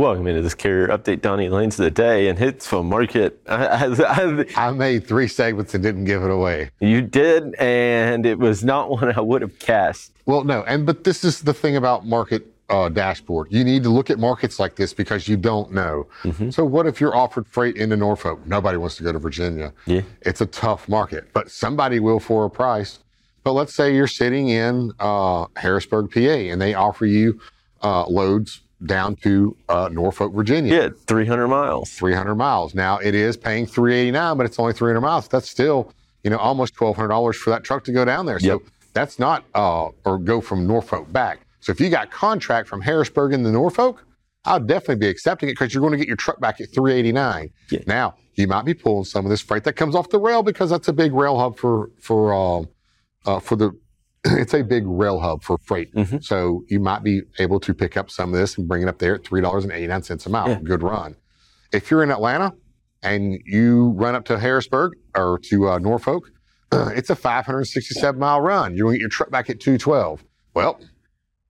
Welcome into this carrier update, Donny Lanes of the day, and hits from market. I, I, I, made three segments and didn't give it away. You did, and it was not one I would have cast. Well, no, and but this is the thing about market uh, dashboard. You need to look at markets like this because you don't know. Mm-hmm. So, what if you're offered freight into Norfolk? Nobody wants to go to Virginia. Yeah, it's a tough market, but somebody will for a price. But let's say you're sitting in uh, Harrisburg, PA, and they offer you uh, loads down to uh, Norfolk, Virginia. Yeah, 300 miles. 300 miles. Now it is paying 389, but it's only 300 miles. That's still, you know, almost $1,200 for that truck to go down there. So yep. that's not, uh, or go from Norfolk back. So if you got contract from Harrisburg into Norfolk, I'll definitely be accepting it because you're going to get your truck back at 389. Yeah. Now you might be pulling some of this freight that comes off the rail because that's a big rail hub for for uh, uh, for the it's a big rail hub for freight. Mm-hmm. So you might be able to pick up some of this and bring it up there at $3.89 a mile. Yeah. Good run. If you're in Atlanta and you run up to Harrisburg or to uh, Norfolk, uh, it's a 567 mile run. You're going to get your truck back at 212. Well,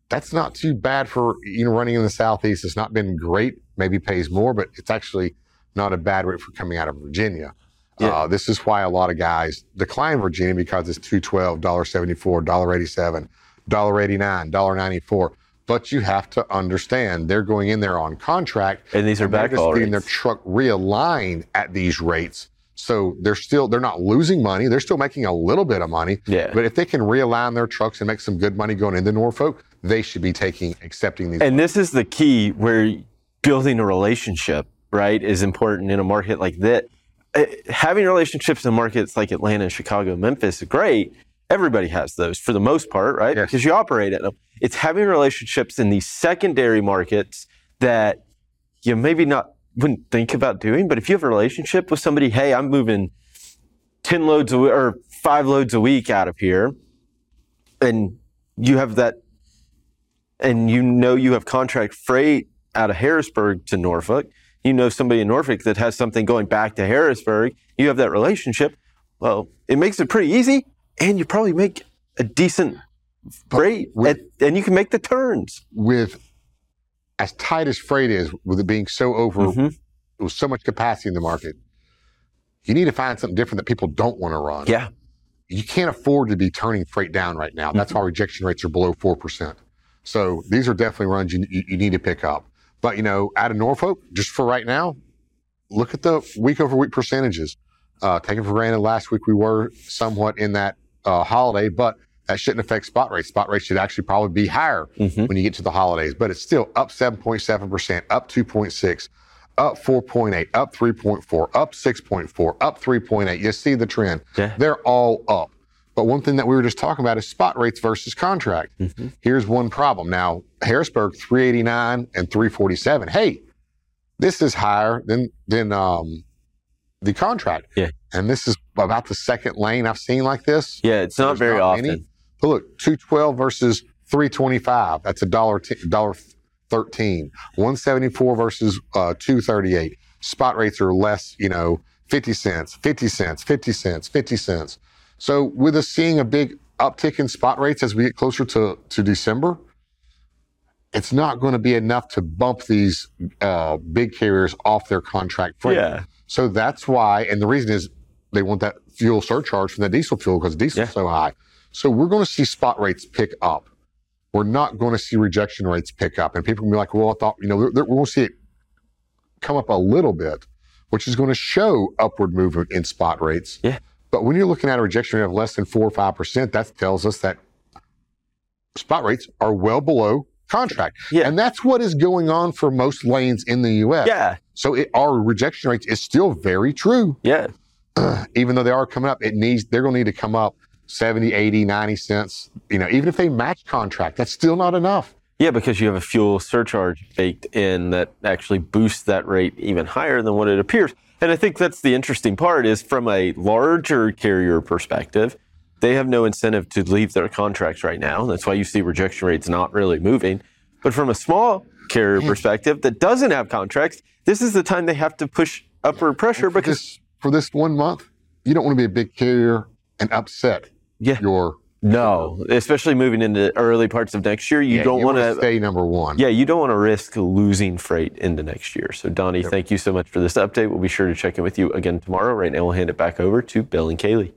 that's not too bad for you know running in the southeast. It's not been great. Maybe pays more, but it's actually not a bad rate for coming out of Virginia. Yeah. Uh, this is why a lot of guys decline Virginia because it's two twelve, dollar seventy four, dollar eighty seven, dollar eighty nine, dollar ninety four. But you have to understand they're going in there on contract, and these are and back just getting their truck realigned at these rates. So they're still they're not losing money. They're still making a little bit of money. Yeah. But if they can realign their trucks and make some good money going into Norfolk, they should be taking accepting these. And this is the key where building a relationship, right, is important in a market like that Uh, having relationships in markets like Atlanta, Chicago, Memphis is great. Everybody has those for the most part, right? Yes. Because you operate in them. It's having relationships in these secondary markets that you maybe not wouldn't think about doing. But if you have a relationship with somebody, hey, I'm moving 10 loads a, or five loads a week out of here, and you have that, and you know you have contract freight out of Harrisburg to Norfolk, you know somebody in Norfolk that has something going back to Harrisburg, you have that relationship. Well, it makes it pretty easy, and you probably make a decent freight, with, at, and you can make the turns. With as tight as freight is, with it being so over, mm-hmm. with so much capacity in the market, you need to find something different that people don't want to run. Yeah. You can't afford to be turning freight down right now. That's mm-hmm. why rejection rates are below 4%. So these are definitely runs you, you, you need to pick up. But, you know, out of Norfolk, just for right now, look at the week over week percentages. Uh, taken for granted last week we were somewhat in that uh, holiday, but that shouldn't affect spot rates. Spot rates should actually probably be higher mm-hmm. when you get to the holidays, but it's still up 7.7%, up 2.6, up 4.8, up 3.4, up 6.4, up 3.8. You see the trend. Yeah. They're all up. But one thing that we were just talking about is spot rates versus contract. Mm-hmm. Here's one problem. Now, Harrisburg 389 and 347. Hey, this is higher than than um, the contract. Yeah. And this is about the second lane I've seen like this. Yeah, it's not There's very not often. Many. But look, 212 versus 325. That's a dollar dollar 13. 174 versus uh, 238. Spot rates are less, you know, 50 cents, 50 cents, 50 cents, 50 cents. So with us seeing a big uptick in spot rates as we get closer to, to December, it's not going to be enough to bump these uh, big carriers off their contract freight. Yeah. So that's why, and the reason is they want that fuel surcharge from the diesel fuel because diesel's yeah. so high. So we're going to see spot rates pick up. We're not going to see rejection rates pick up. And people can be like, well, I thought, you know, we're going to see it come up a little bit, which is going to show upward movement in spot rates. Yeah. But when you're looking at a rejection rate of less than four or five percent, that tells us that spot rates are well below contract. Yeah. And that's what is going on for most lanes in the U.S. Yeah. So it, our rejection rates is still very true. Yeah. even though they are coming up, it needs they're going to need to come up 70, 80, 90 cents. You know, even if they match contract, that's still not enough. Yeah, because you have a fuel surcharge baked in that actually boosts that rate even higher than what it appears. And I think that's the interesting part is from a larger carrier perspective, they have no incentive to leave their contracts right now. That's why you see rejection rates not really moving. But from a small carrier hmm. perspective that doesn't have contracts, this is the time they have to push upward pressure for because this, for this one month, you don't want to be a big carrier and upset yeah. your No, especially moving into early parts of next year, you Yeah, don't want to. stay number one. Yeah, you don't want to risk losing freight into next year. So, Donny, thank you so much for this update. We'll be sure to check in with you again tomorrow. Right now, we'll hand it back over to Bill and Kaylee.